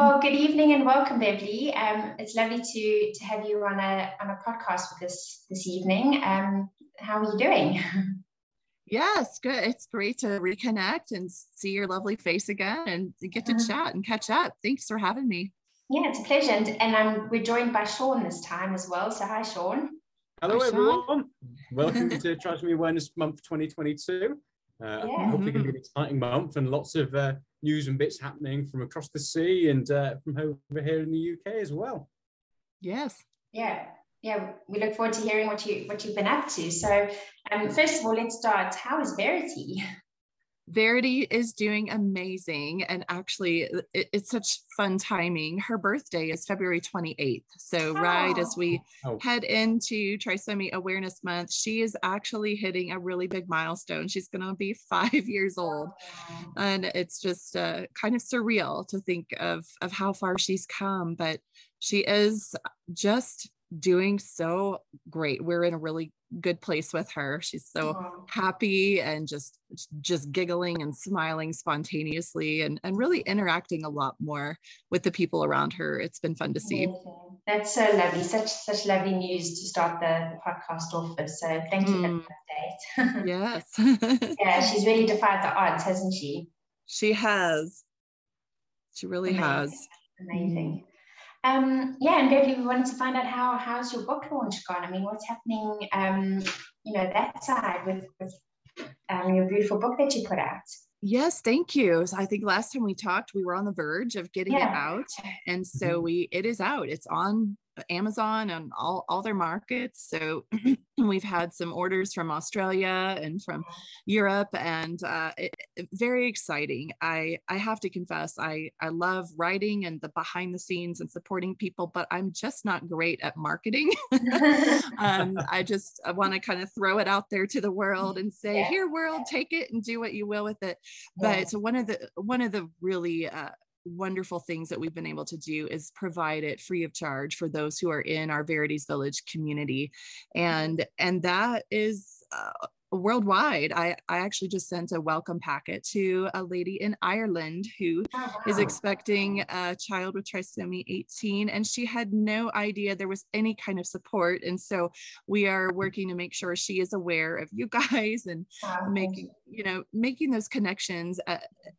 Well, good evening and welcome, Beverly. Um, it's lovely to to have you on a on a podcast with us this evening. Um, how are you doing? Yes, good. It's great to reconnect and see your lovely face again and get to uh-huh. chat and catch up. Thanks for having me. Yeah, it's a pleasure. And, and um, we're joined by Sean this time as well. So, hi, Sean. Hello, hi, everyone. Sean. Welcome to Trisomy Awareness Month 2022. Uh, yeah. Hopefully, going to be an exciting month and lots of uh, news and bits happening from across the sea and uh, from over here in the UK as well. Yes. Yeah. Yeah, we look forward to hearing what you what you've been up to. So, um, first of all, let's start. How is Verity? Verity is doing amazing. And actually, it, it's such fun timing. Her birthday is February 28th. So, oh. right as we oh. head into Trisomy Awareness Month, she is actually hitting a really big milestone. She's going to be five years old. And it's just uh, kind of surreal to think of, of how far she's come. But she is just doing so great. We're in a really good place with her. She's so happy and just just giggling and smiling spontaneously and, and really interacting a lot more with the people around her. It's been fun to see. That's so lovely. Such such lovely news to start the, the podcast off with. So thank you mm. for the update. yes. yeah, she's really defied the odds, hasn't she? She has. She really Amazing. has. Amazing. Um, yeah, and Beverly, we wanted to find out how how's your book launch gone? I mean, what's happening? Um, you know, that side with with um, your beautiful book that you put out. Yes, thank you. So I think last time we talked, we were on the verge of getting yeah. it out, and so mm-hmm. we it is out. It's on Amazon and all, all their markets. So we've had some orders from Australia and from Europe and uh, it, very exciting. I, I have to confess, I, I love writing and the behind the scenes and supporting people, but I'm just not great at marketing. um, I just I want to kind of throw it out there to the world and say, yeah. here world, take it and do what you will with it. But yeah. one of the, one of the really uh, wonderful things that we've been able to do is provide it free of charge for those who are in our Verity's Village community. And, and that is uh, worldwide. I, I actually just sent a welcome packet to a lady in Ireland who oh, is expecting a child with trisomy 18, and she had no idea there was any kind of support. And so we are working to make sure she is aware of you guys and making, you know, making those connections. Uh,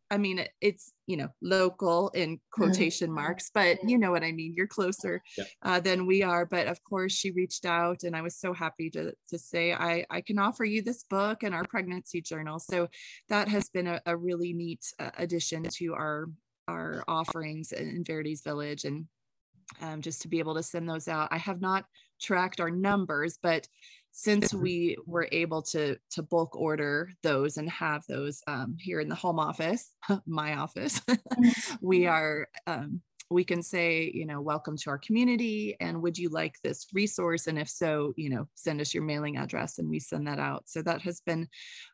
I mean, it's you know local in mm-hmm. quotation marks but you know what i mean you're closer yeah. uh, than we are but of course she reached out and i was so happy to, to say I, I can offer you this book and our pregnancy journal so that has been a, a really neat uh, addition to our our offerings in verity's village and um, just to be able to send those out i have not tracked our numbers but since we were able to to bulk order those and have those um, here in the home office my office mm-hmm. we are um, we can say you know welcome to our community and would you like this resource and if so you know send us your mailing address and we send that out so that has been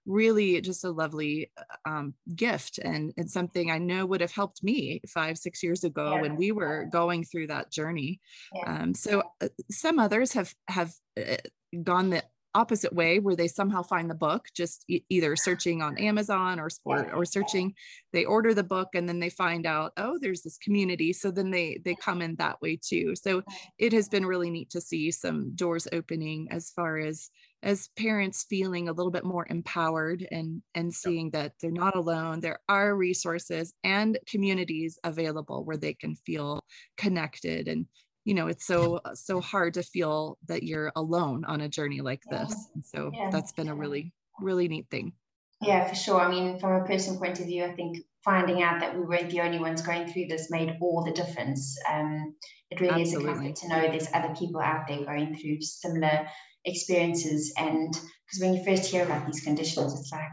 really just a lovely um, gift and, and something i know would have helped me five six years ago yeah. when we were going through that journey yeah. um, so uh, some others have have uh, gone the opposite way where they somehow find the book just e- either searching on amazon or, or or searching they order the book and then they find out oh there's this community. So then they they come in that way too. So it has been really neat to see some doors opening as far as as parents feeling a little bit more empowered and and seeing that they're not alone. There are resources and communities available where they can feel connected and you know it's so so hard to feel that you're alone on a journey like this and so yeah. that's been a really really neat thing. Yeah for sure. I mean from a personal point of view i think finding out that we weren't the only ones going through this made all the difference. Um, it really Absolutely. is a comfort to know there's other people out there going through similar experiences and because when you first hear about these conditions it's like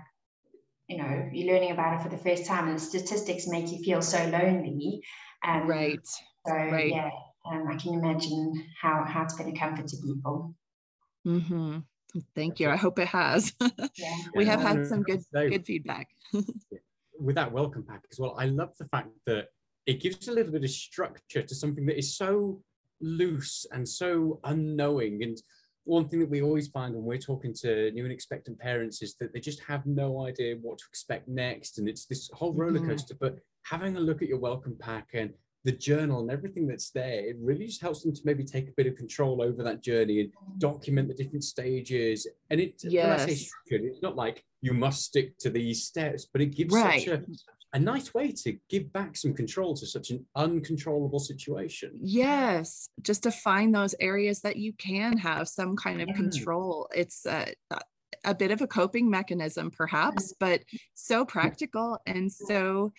you know you're learning about it for the first time and the statistics make you feel so lonely. Um, right. so right. yeah um, I can imagine how, how it's been a comfort to people. Mm-hmm. Thank you. I hope it has. Yeah. we have had some good good feedback. with that welcome pack as well, I love the fact that it gives a little bit of structure to something that is so loose and so unknowing. And one thing that we always find when we're talking to new and expectant parents is that they just have no idea what to expect next. And it's this whole roller mm-hmm. coaster. Mm-hmm. But having a look at your welcome pack and the journal and everything that's there, it really just helps them to maybe take a bit of control over that journey and document the different stages. And it, yes. structured, it's not like you must stick to these steps, but it gives right. such a, a nice way to give back some control to such an uncontrollable situation. Yes, just to find those areas that you can have some kind of mm. control. It's a, a bit of a coping mechanism, perhaps, mm. but so practical and so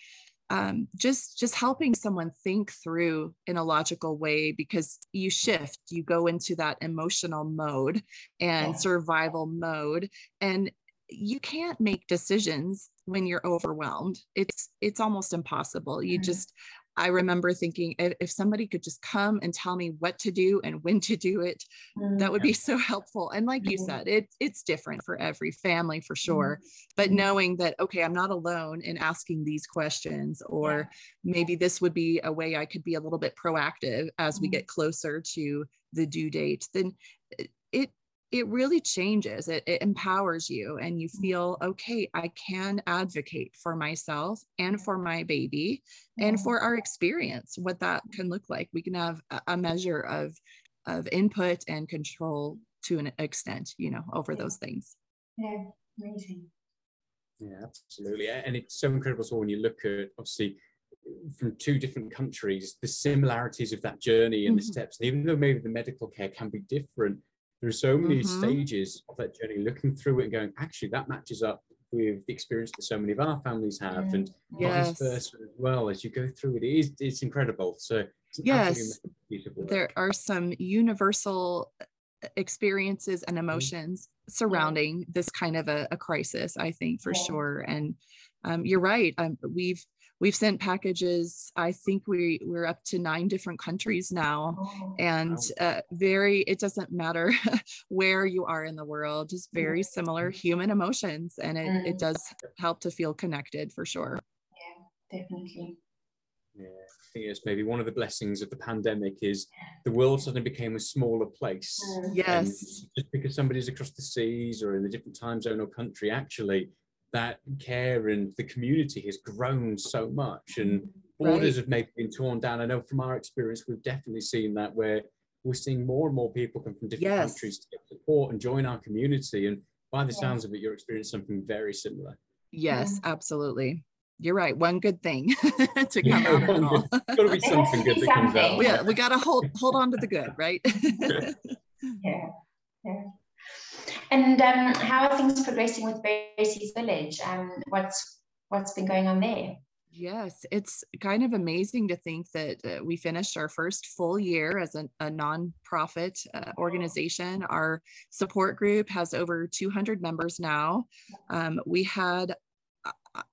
um, just just helping someone think through in a logical way because you shift you go into that emotional mode and yeah. survival mode and you can't make decisions when you're overwhelmed it's it's almost impossible you mm-hmm. just I remember thinking if, somebody could just come and tell me what to do and when to do it, mm-hmm. that would be so helpful. And like you said, it, it's different for every family for sure. Mm-hmm. But mm-hmm. knowing that, okay, I'm not alone in asking these questions, or yeah. maybe this would be a way I could be a little bit proactive as we mm-hmm. get closer to the due date, then it it really changes it, it, empowers you and you feel okay i can advocate for myself and for my baby and for our experience what that can look like. We can have a measure of of input and control to an extent you know over yeah. those things. Yeah amazing. Yeah absolutely and it's so incredible so when you look at obviously from two different countries the similarities of that journey and mm-hmm. the steps and even though maybe the medical care can be different there are so many mm-hmm. stages of that journey, looking through it and going, actually, that matches up with the experience that so many of our families have, mm. and yes. vice versa as well. As you go through it, it is it's incredible. So it's yes, there are some universal uh, experiences and mm-hmm. emotions mm. surrounding yeah. this kind of a, a, crisis. I think for yeah. sure, and um, you're right. Um, we've we've sent packages i think we we're up to nine different countries now oh, and uh, very it doesn't matter where you are in the world just very similar human emotions and it, mm. it does help to feel connected for sure yeah definitely yeah I think it's maybe one of the blessings of the pandemic is the world suddenly became a smaller place. Mm. Yes. And just because somebody's across the seas or in a different time zone or country, actually, that care and the community has grown so much and mm-hmm. borders right. have maybe been torn down. I know from our experience, we've definitely seen that where we're seeing more and more people come from different yes. countries to get support and join our community. And by the sounds of it, you're experiencing something very similar. Yes, mm-hmm. absolutely. You're right. One good thing to come yeah, out of it all. got to be something good that comes out. Yeah, we got to hold hold on to the good, right? yeah. yeah. And um, how are things progressing with Verity's Village? Um, what's what's been going on there? Yes, it's kind of amazing to think that uh, we finished our first full year as a, a nonprofit uh, organization. Our support group has over 200 members now. Um, we had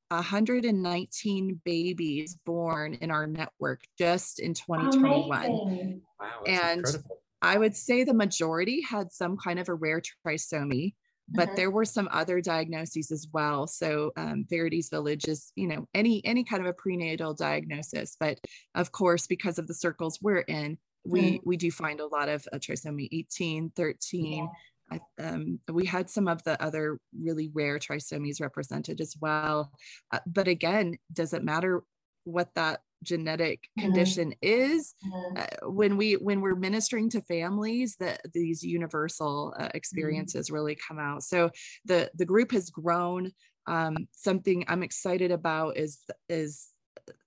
119 babies born in our network just in 2021. Amazing. Wow, and incredible. I would say the majority had some kind of a rare trisomy, but uh-huh. there were some other diagnoses as well. So um, Verity's Village is, you know, any any kind of a prenatal diagnosis. But of course, because of the circles we're in, we mm. we do find a lot of uh, trisomy 18, 13. Yeah. Um, we had some of the other really rare trisomies represented as well. Uh, but again, does it matter what that genetic mm-hmm. condition mm-hmm. is mm-hmm. Uh, when we when we're ministering to families that these universal uh, mm-hmm. experiences mm-hmm. really come out so the the group has grown um, something i'm excited about is is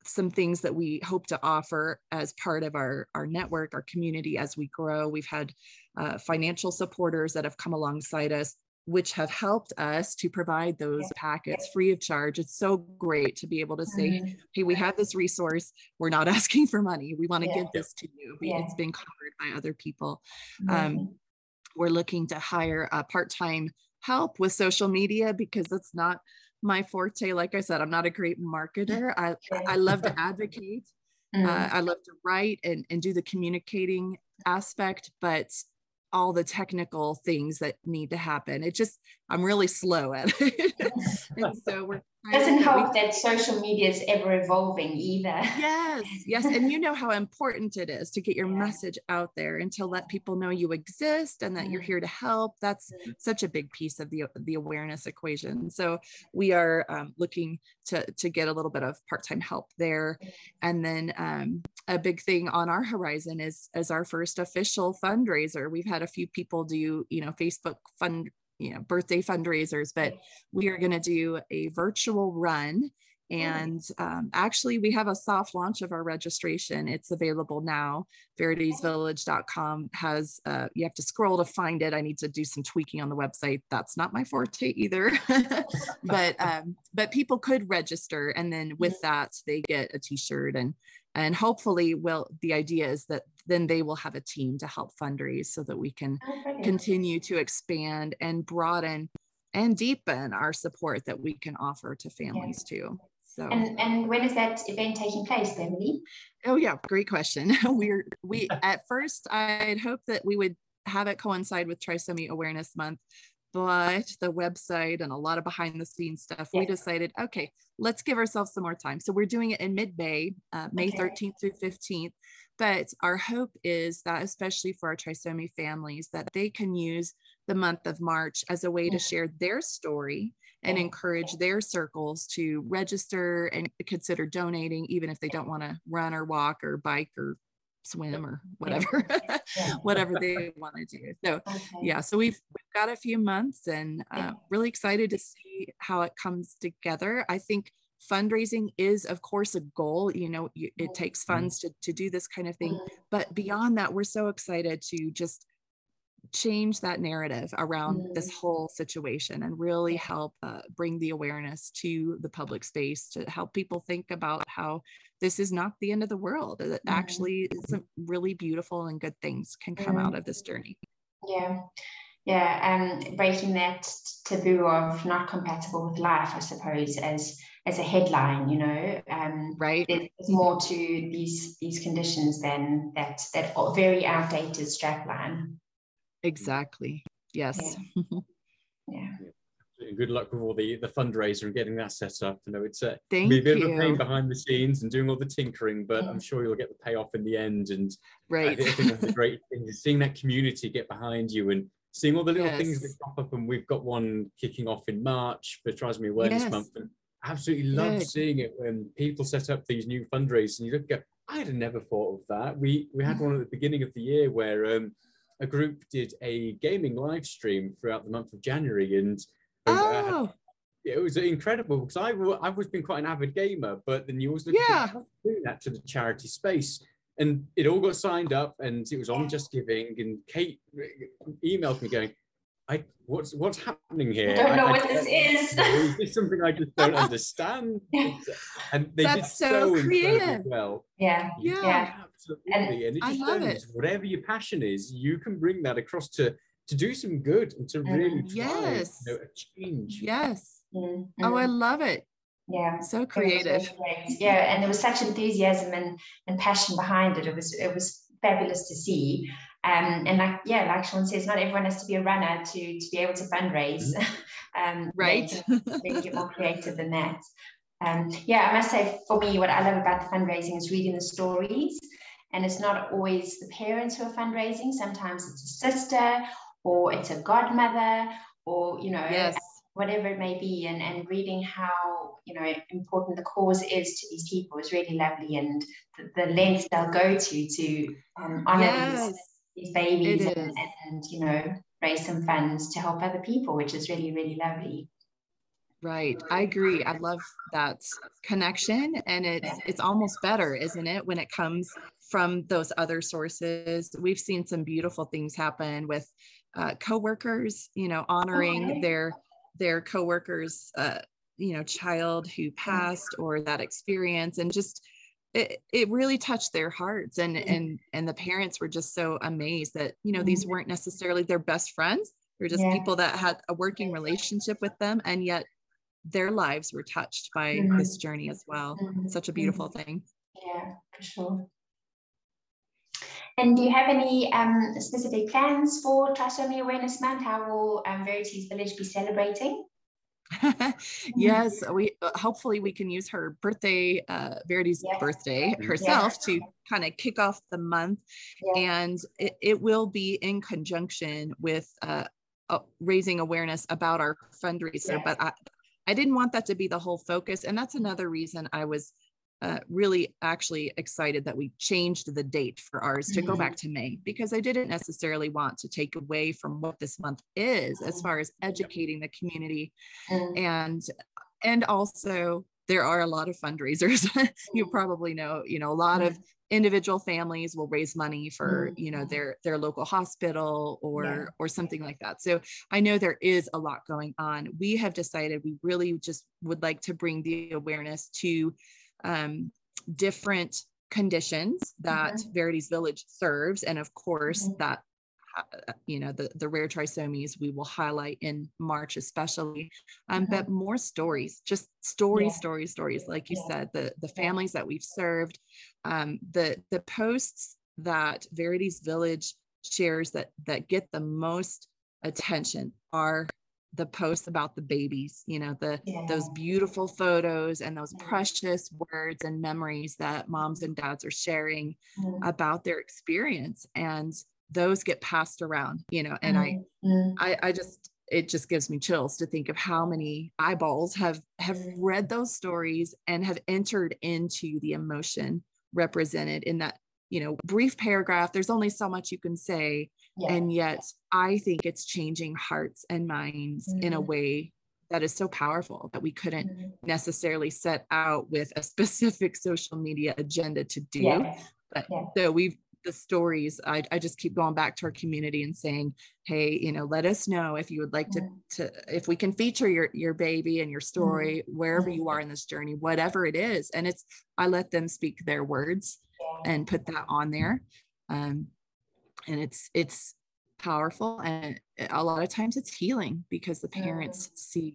some things that we hope to offer as part of our our network our community as we grow we've had uh, financial supporters that have come alongside us which have helped us to provide those packets free of charge. It's so great to be able to say, mm-hmm. hey, we have this resource. We're not asking for money. We want to yeah. give this to you. Yeah. It's been covered by other people. Um, mm-hmm. Um, we're looking to hire a part-time help with social media because it's not my forte. Like I said, I'm not a great marketer. I, I love to advocate. Mm-hmm. Uh, I love to write and, and do the communicating aspect, but all the technical things that need to happen. It just, I'm really slow at it. and so we're doesn't help that social media is ever evolving either. Yes, yes. And you know how important it is to get your yeah. message out there and to let people know you exist and that you're mm-hmm. here to help. That's mm-hmm. such a big piece of the, the awareness equation. So we are um, looking to, to get a little bit of part-time help there. And then um, a big thing on our horizon is as our first official fundraiser. We've had a few people do, you know, Facebook fund you know birthday fundraisers but we are going to do a virtual run. And um, actually we have a soft launch of our registration. It's available now. Veritysvillage.com has uh, you have to scroll to find it. I need to do some tweaking on the website. That's not my forte either. But um, but people could register and then with that they get a t-shirt and and hopefully will the idea is that then they will have a team to help fundraise so that we can oh, continue to expand and broaden and deepen our support that we can offer to families yeah. too. So and, and when is that event taking place emily oh yeah great question. We're we at first i'd hoped that we would have it coincide with trisomy awareness month but the website and a lot of behind the scenes stuff, we decided, okay, let's give ourselves some more time. So we're doing it in mid May, uh, May okay. 13th through 15th. But our hope is that, especially for our trisomy families, that they can use the month of March as a way to share their story and encourage their circles to register and consider donating, even if they don't want to run or walk or bike or swim or whatever whatever they want to do. So okay. yeah so we've, we've got a few months and uh, really excited to see how it comes together. I think fundraising is of course a goal you know it takes funds to, to do this kind of thing mm-hmm. but beyond that we're so excited to just change that narrative around mm. this whole situation and really help uh, bring the awareness to the public space to help people think about how this is not the end of the world that mm. actually some really beautiful and good things can come mm. out of this journey yeah yeah um breaking that taboo of not compatible with life i suppose as as a headline you know um right there's more to these these conditions than that that very outdated strapline Exactly. Yes. Yeah. yeah. Good luck with all the the fundraiser and getting that set up. You know, it's a, Thank be a bit you. of a pain behind the scenes and doing all the tinkering, but I'm sure you'll get the payoff in the end. And right, I think, I think that's a great thing. Seeing that community get behind you and seeing all the little yes. things that pop up. And we've got one kicking off in March for Trisomy Awareness yes. Month, and absolutely love Good. seeing it when people set up these new fundraisers and you look at. I had never thought of that. We we had one at the beginning of the year where um, a group did a gaming live stream throughout the month of January, and oh. Uh, it was incredible because I I've always been quite an avid gamer, but then you look yeah. doing that to the charity space, and it all got signed up, and it was on Just Giving, and Kate emailed me going, I what's what's happening here? I don't know I, what I, this is. Is this something I just don't understand? And they That's did so, so creative. well. Yeah. Yeah. yeah. Absolutely. And, and it just I love it. whatever your passion is, you can bring that across to to do some good and to really try yes. you know, a change. Yes. Mm-hmm. Oh, I love it. Yeah. So creative. Really yeah. And there was such enthusiasm and, and passion behind it. It was it was fabulous to see. Um, and like yeah, like Sean says, not everyone has to be a runner to to be able to fundraise. Mm-hmm. um, right. Maybe get more creative than that. Um, yeah, I must say, for me, what I love about the fundraising is reading the stories. And it's not always the parents who are fundraising. Sometimes it's a sister or it's a godmother or, you know, yes. whatever it may be. And, and reading how, you know, important the cause is to these people is really lovely. And the, the lengths they'll go to to um, honor yes. these, these babies and, and, you know, raise some funds to help other people, which is really, really lovely. Right. I agree. I love that connection and it's it's almost better, isn't it, when it comes from those other sources. We've seen some beautiful things happen with uh, coworkers, you know, honoring okay. their their coworkers uh, you know, child who passed or that experience and just it, it really touched their hearts and and and the parents were just so amazed that you know these mm-hmm. weren't necessarily their best friends they're just yeah. people that had a working relationship with them and yet their lives were touched by mm-hmm. this journey as well. Mm-hmm. Such a beautiful mm-hmm. thing. Yeah, for sure. And do you have any um, specific plans for Trisomy Awareness Month? How will um, Verity's Village be celebrating? yes, we uh, hopefully we can use her birthday, uh, Verity's yes. birthday herself to kind of kick off the month, and it, it, will be in conjunction with uh, uh, raising awareness about our fundraiser. But I, I didn't want that to be the whole focus, and that's another reason I was uh, really actually excited that we changed the date for ours to mm-hmm. go back to May because I didn't necessarily want to take away from what this month is as far as educating the community mm-hmm. and and also there are a lot of fundraisers you mm-hmm. probably know you know a lot of mm-hmm. individual families will raise money for you know their their local hospital or yeah. or something like that so i know there is a lot going on we have decided we really just would like to bring the awareness to um, different conditions that mm-hmm. Verity's Village serves. And of course, mm-hmm. that uh, you know the the rare trisomies we will highlight in march especially um, mm-hmm. but more stories just stories yeah. stories stories like you yeah. said the the families that we've served um, the the posts that verity's village shares that that get the most attention are the posts about the babies you know the yeah. those beautiful photos and those precious words and memories that moms and dads are sharing mm-hmm. about their experience and those get passed around you know and mm-hmm. I, I i just it just gives me chills to think of how many eyeballs have have read those stories and have entered into the emotion represented in that you know brief paragraph there's only so much you can say yeah. and yet i think it's changing hearts and minds mm-hmm. in a mm-hmm. way that is so powerful that we couldn't mm-hmm. necessarily set out with a specific social media agenda to do yeah. but yeah. so we've the stories I, I just keep going back to our community and saying hey you know let us know if you would like mm-hmm. to to if we can feature your your baby and your story mm-hmm. wherever you are in this journey whatever it is and it's i let them speak their words and put that on there. Um, and it's it's powerful and a lot of times it's healing because the parents see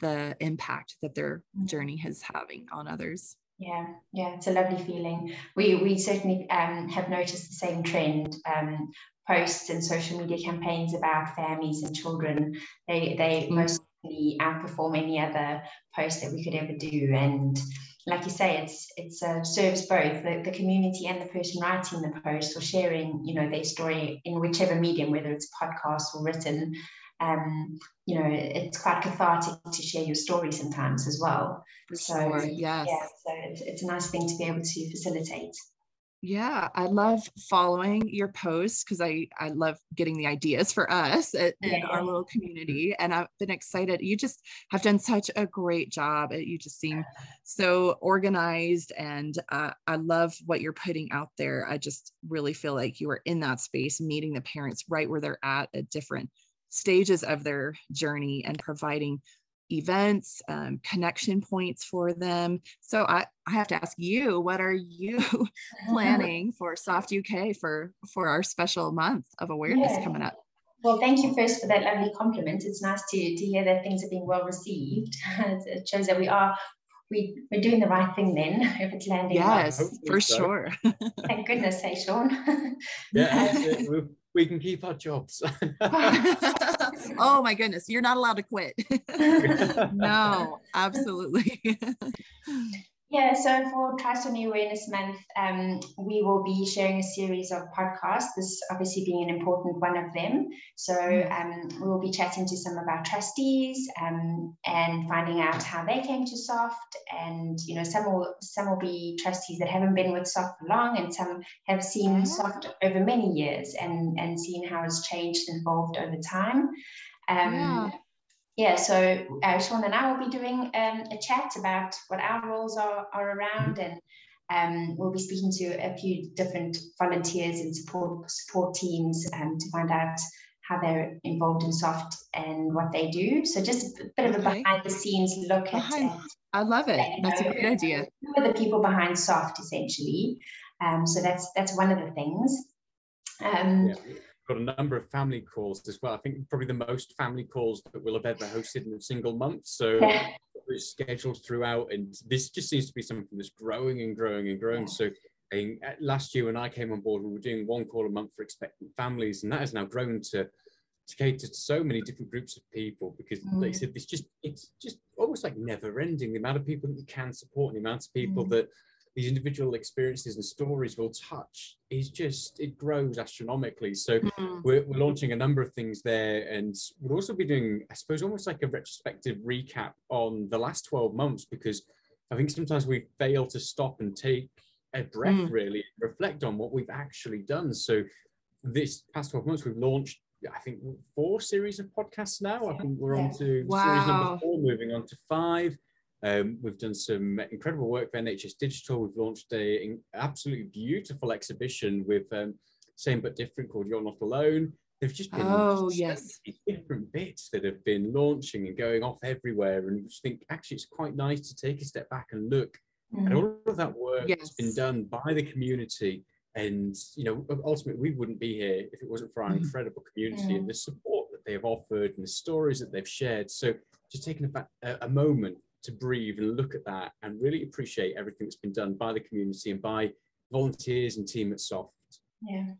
the impact that their mm. journey is having on others yeah yeah it's a lovely feeling we we certainly um, have noticed the same trend um, posts and social media campaigns about families and children they they mm-hmm. mostly outperform any other post that we could ever do and like you say, it's it's uh, serves both the, the community and the person writing the post or sharing, you know, their story in whichever medium, whether it's podcast or written. Um, you know, it's quite cathartic to share your story sometimes as well. For so sure, yes. yeah, so it's, it's a nice thing to be able to facilitate. Yeah, I love following your posts because I I love getting the ideas for us in yeah. our little community, and I've been excited. You just have done such a great job. You just seem so organized, and uh, I love what you're putting out there. I just really feel like you are in that space, meeting the parents right where they're at at different stages of their journey, and providing events, um, connection points for them. So I, I have to ask you, what are you planning for Soft UK for for our special month of awareness yeah. coming up? Well, thank you first for that lovely compliment. It's nice to, to hear that things are being well received. it shows that we are we, we're doing the right thing then if it's landing. Yes, well. for so. sure. Thank goodness, hey Sean. yeah, we can keep our jobs. Oh my goodness, you're not allowed to quit. no, absolutely. Yeah, so for Trisomy Awareness Month, um, we will be sharing a series of podcasts, this obviously being an important one of them. So mm. um, we will be chatting to some of our trustees um, and finding out how they came to Soft. And, you know, some will, some will be trustees that haven't been with Soft for long and some have seen mm. Soft over many years and, and seen how it's changed and evolved over time. Um, yeah yeah, so uh, Sean and I will be doing um, a chat about what our roles are, are around, and um, we'll be speaking to a few different volunteers and support support teams um, to find out how they're involved in soft and what they do. So just a bit of a behind the scenes look behind, at. I love it. That's know, a great idea. Who are the people behind soft, essentially? Um, so that's that's one of the things. Um, yeah got a number of family calls as well. I think probably the most family calls that we'll have ever hosted in a single month. So it's scheduled throughout, and this just seems to be something that's growing and growing and growing. So I last year when I came on board, we were doing one call a month for expectant families, and that has now grown to to cater to so many different groups of people because mm. like said it's just it's just almost like never ending the amount of people that you can support and the amount of people mm. that these individual experiences and stories will touch is just it grows astronomically so mm. we're, we're launching a number of things there and we'll also be doing i suppose almost like a retrospective recap on the last 12 months because i think sometimes we fail to stop and take a breath mm. really reflect on what we've actually done so this past 12 months we've launched I think four series of podcasts now. I think we're on to wow. series number four, moving on to five. Um, we've done some incredible work for NHS Digital. We've launched an absolutely beautiful exhibition with um, Same But Different called You're Not Alone. There've just been oh, so yes. different bits that have been launching and going off everywhere. And just think actually it's quite nice to take a step back and look mm. at all of that work yes. that's been done by the community. And you know, ultimately, we wouldn't be here if it wasn't for our mm. incredible community mm. and the support that they have offered and the stories that they've shared. So, just taking a, a moment to breathe and look at that and really appreciate everything that's been done by the community and by volunteers and team at Soft. Yeah.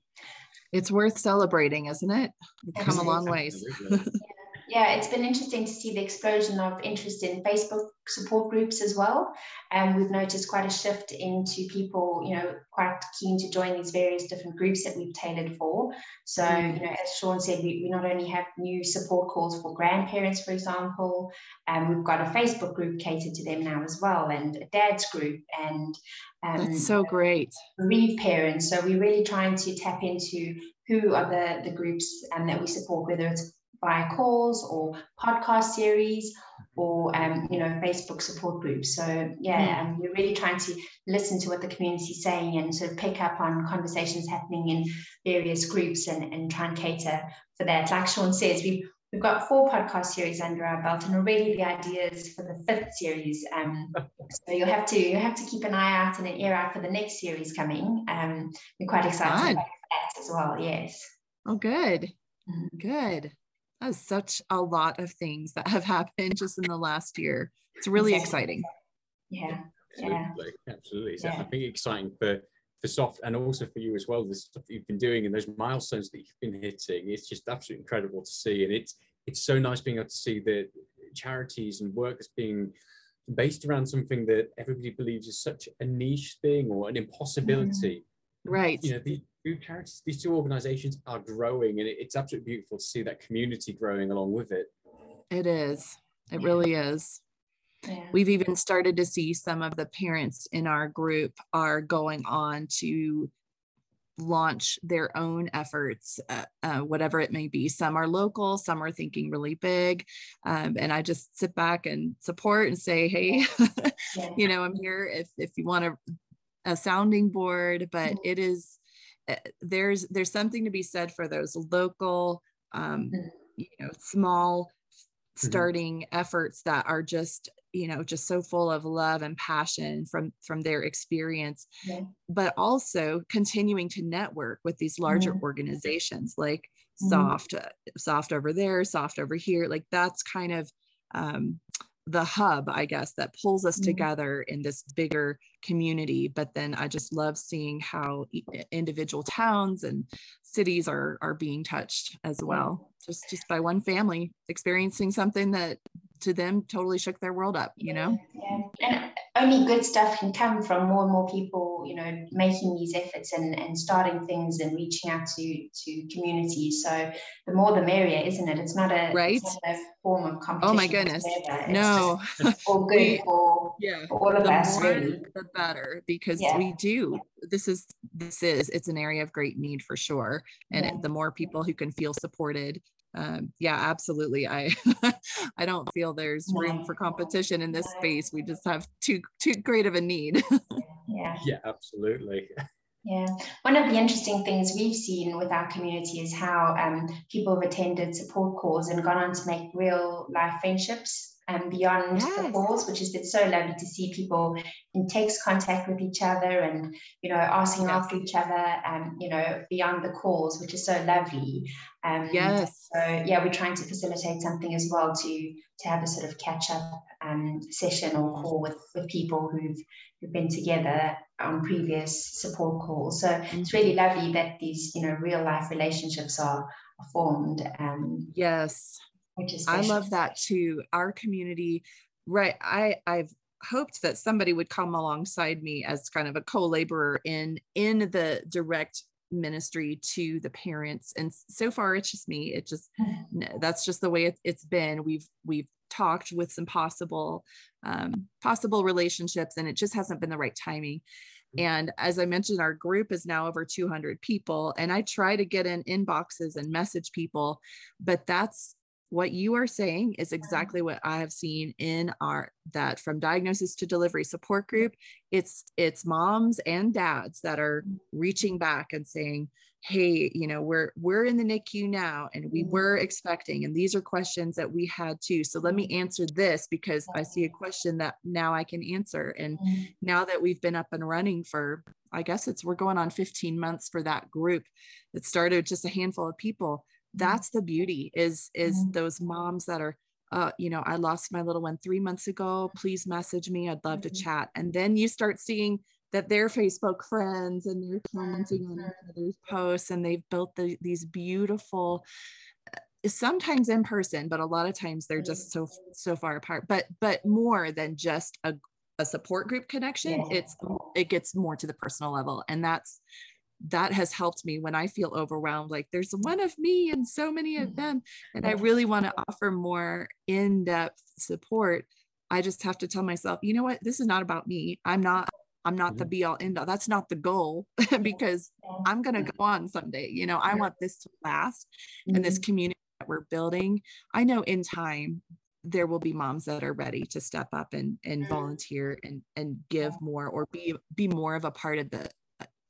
It's worth celebrating, isn't it? We've come a long ways. yeah, it's been interesting to see the explosion of interest in Facebook support groups as well. And we've noticed quite a shift into people, you know, quite keen to join these various different groups that we've tailored for. So, mm. you know, as Sean said, we, we not only have new support calls for grandparents, for example, and um, we've got a Facebook group catered to them now as well, and a dad's group, and um, that's so great. Bereaved parents. So we're really trying to tap into who are the, the groups um, that we support, whether it's via calls or podcast series or um, you know Facebook support groups. So yeah, mm. um, we're really trying to listen to what the community is saying and sort of pick up on conversations happening in various groups and, and try and cater for that. Like Sean says, we've we've got four podcast series under our belt and already the ideas for the fifth series. Um, so you'll have to you have to keep an eye out and an ear out for the next series coming. Um, we're quite excited about that as well. Yes. Oh, good. Mm-hmm. Good that's such a lot of things that have happened just in the last year. It's really exciting. Yeah. Absolutely. Yeah. Absolutely. So yeah. I think exciting for for soft and also for you as well, the stuff that you've been doing and those milestones that you've been hitting. It's just absolutely incredible to see. And it's it's so nice being able to see the charities and work that's being based around something that everybody believes is such a niche thing or an impossibility. Mm. Right. You know, the, two charities, these two organizations are growing, and it's absolutely beautiful to see that community growing along with it. It is. It yeah. really is. Yeah. We've even started to see some of the parents in our group are going on to launch their own efforts, uh, uh, whatever it may be. Some are local, some are thinking really big. Um, and I just sit back and support and say, hey, yeah. you know, I'm here if, if you want a, a sounding board, but mm-hmm. it is there's there's something to be said for those local um, mm-hmm. you know small mm-hmm. starting mm-hmm. efforts that are just you know just so full of love and passion from from their experience yeah. but also continuing to network with these larger mm-hmm. organizations like mm-hmm. soft uh, soft over there soft over here like that's kind of um, the hub, I guess, that pulls us mm-hmm. together in this bigger community. But then I just love seeing how individual towns and cities are are being touched as well, just just by one family experiencing something that to them totally shook their world up. You know. Yeah. And only good stuff can come from more and more people, you know, making these efforts and, and starting things and reaching out to to communities. So the more the merrier, isn't it? It's not a right not a form of competition. Oh my goodness, no. all good we, for, yeah. for all of the us. More, really. The better, because yeah. we do. This is this is it's an area of great need for sure, and yeah. the more people who can feel supported um, yeah, absolutely. I I don't feel there's room for competition in this space. We just have too too great of a need. yeah. Yeah, absolutely. Yeah, one of the interesting things we've seen with our community is how um, people have attended support calls and gone on to make real life friendships and beyond yes. the calls, which has been so lovely to see people in text contact with each other and you know asking yes. after each other and you know beyond the calls, which is so lovely. Um, yes. So yeah, we're trying to facilitate something as well to to have a sort of catch up um, session or call with with people who've who've been together on previous support calls. So mm-hmm. it's really lovely that these, you know, real life relationships are, are formed. Um, yes. Which is I love that too. Our community, right. I, I've hoped that somebody would come alongside me as kind of a co-laborer in in the direct ministry to the parents and so far it's just me it just that's just the way it, has been we've we've talked with some possible um, possible relationships and it just hasn't been the right timing and as i mentioned our group is now over 200 people and i try to get in inboxes and message people but that's what you are saying is mm-hmm. exactly what i have seen in our that from diagnosis to delivery support group it's it's moms and dads that are mm-hmm. reaching back and saying hey you know we're we're in the nicu now and we mm-hmm. were expecting and these are questions that we had too. So let me answer this because i see a question that now i can answer and now that we've been up and running for i guess it's we're going on 15 months for that group. That started just a handful of people that's the beauty is is mm-hmm. those moms that are uh, you know i lost my little one three months ago. Please message me. I'd love mm-hmm. to chat. And then you start seeing that they're facebook friends and they're commenting on each other's posts and they've built the, these beautiful uh, sometimes in person but a lot of times they're just so so far apart. But but more than just a, a support group connection yeah. it's it gets more to the personal level. And that's that has helped me when I feel overwhelmed. Like there's one of me and so many of mm-hmm. them, and I really want to offer more in depth support. I just have to tell myself, you know what? This is not about me. I'm not. I'm not the mm-hmm. be all end all. That's not the goal because I'm going to go on someday. You know, I want this to last and this mm-hmm. community that we're building. I know in time there will be moms that are ready to step up and and volunteer and and give more or be be more of a part of the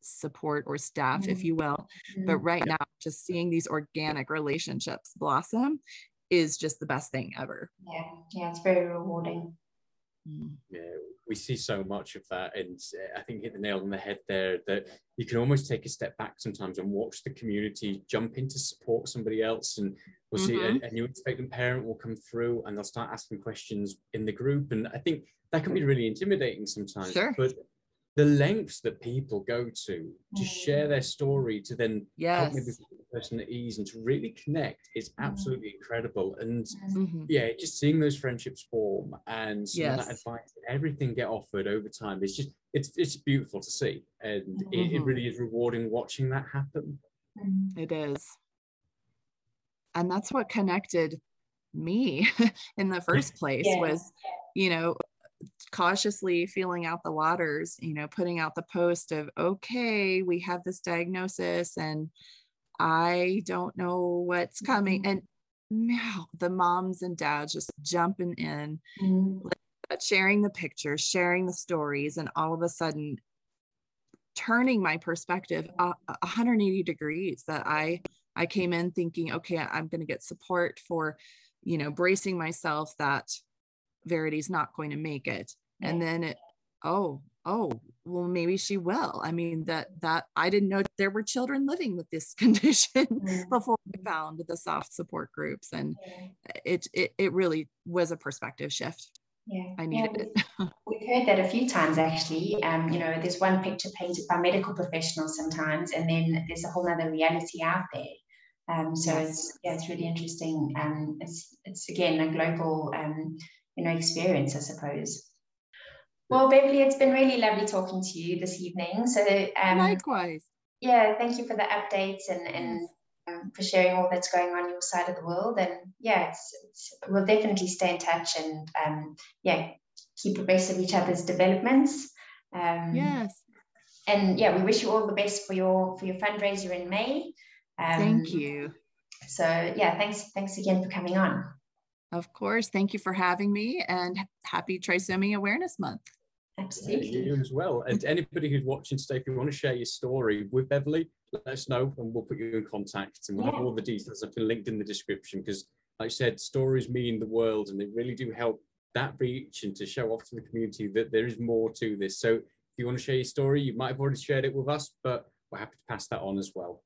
support or staff, mm-hmm. if you will. Mm-hmm. But right now, just seeing these organic relationships blossom is just the best thing ever. Yeah, yeah, it's very rewarding. Mm. Yeah, we see so much of that, and I think hit the nail on the head there. That you can almost take a step back sometimes and watch the community jump in to support somebody else, and we'll mm-hmm. see a, a new expectant parent will come through, and they'll start asking questions in the group, and I think that can be really intimidating sometimes. Sure. But the lengths that people go to to share their story to then yes. help maybe the person at ease and to really connect is mm-hmm. absolutely incredible and mm-hmm. yeah just seeing those friendships form and yes. that advice everything get offered over time it's just it's it's beautiful to see and mm-hmm. it, it, mm-hmm. really is rewarding watching that happen mm-hmm. it is and that's what connected me in the first place yeah. was you know cautiously feeling out the waters, you know, putting out the post of, okay, we have this diagnosis and I don't know what's coming. Mm-hmm. And now the moms and dads just jumping in, mm-hmm. sharing the pictures, sharing the stories, and all of a sudden turning my perspective 180 degrees that I I came in thinking, okay, I'm going to get support for, you know, bracing myself that Verity's not going to make it. And then it, oh, oh, well, maybe she will. I mean, that that I didn't know there were children living with this condition mm-hmm. before we found the soft support groups. And it, it it really was a perspective shift. Yeah, I needed yeah, it. we've heard that a few times actually. Um, you know, there's one picture painted by medical professionals sometimes, and then there's a whole other reality out there. Um, so yes. it's yeah, it's really interesting. Um, it's it's again a global um, you know experience, I suppose. Well, Beverly, it's been really lovely talking to you this evening. So um, likewise. Yeah, thank you for the updates and and um, for sharing all that's going on your side of the world. And yeah, it's, it's we'll definitely stay in touch and um, yeah, keep abreast of each other's developments. Um, yes. And yeah, we wish you all the best for your for your fundraiser in May. Um, thank you. So yeah, thanks thanks again for coming on. Of course. Thank you for having me and happy Trisomy Awareness Month. Absolutely. You as well. And anybody who's watching today, if you want to share your story with Beverly, let us know and we'll put you in contact and we'll yeah. have all the details up linked in the description because like I said, stories mean the world and they really do help that reach and to show off to the community that there is more to this. So if you want to share your story, you might have already shared it with us, but we're happy to pass that on as well.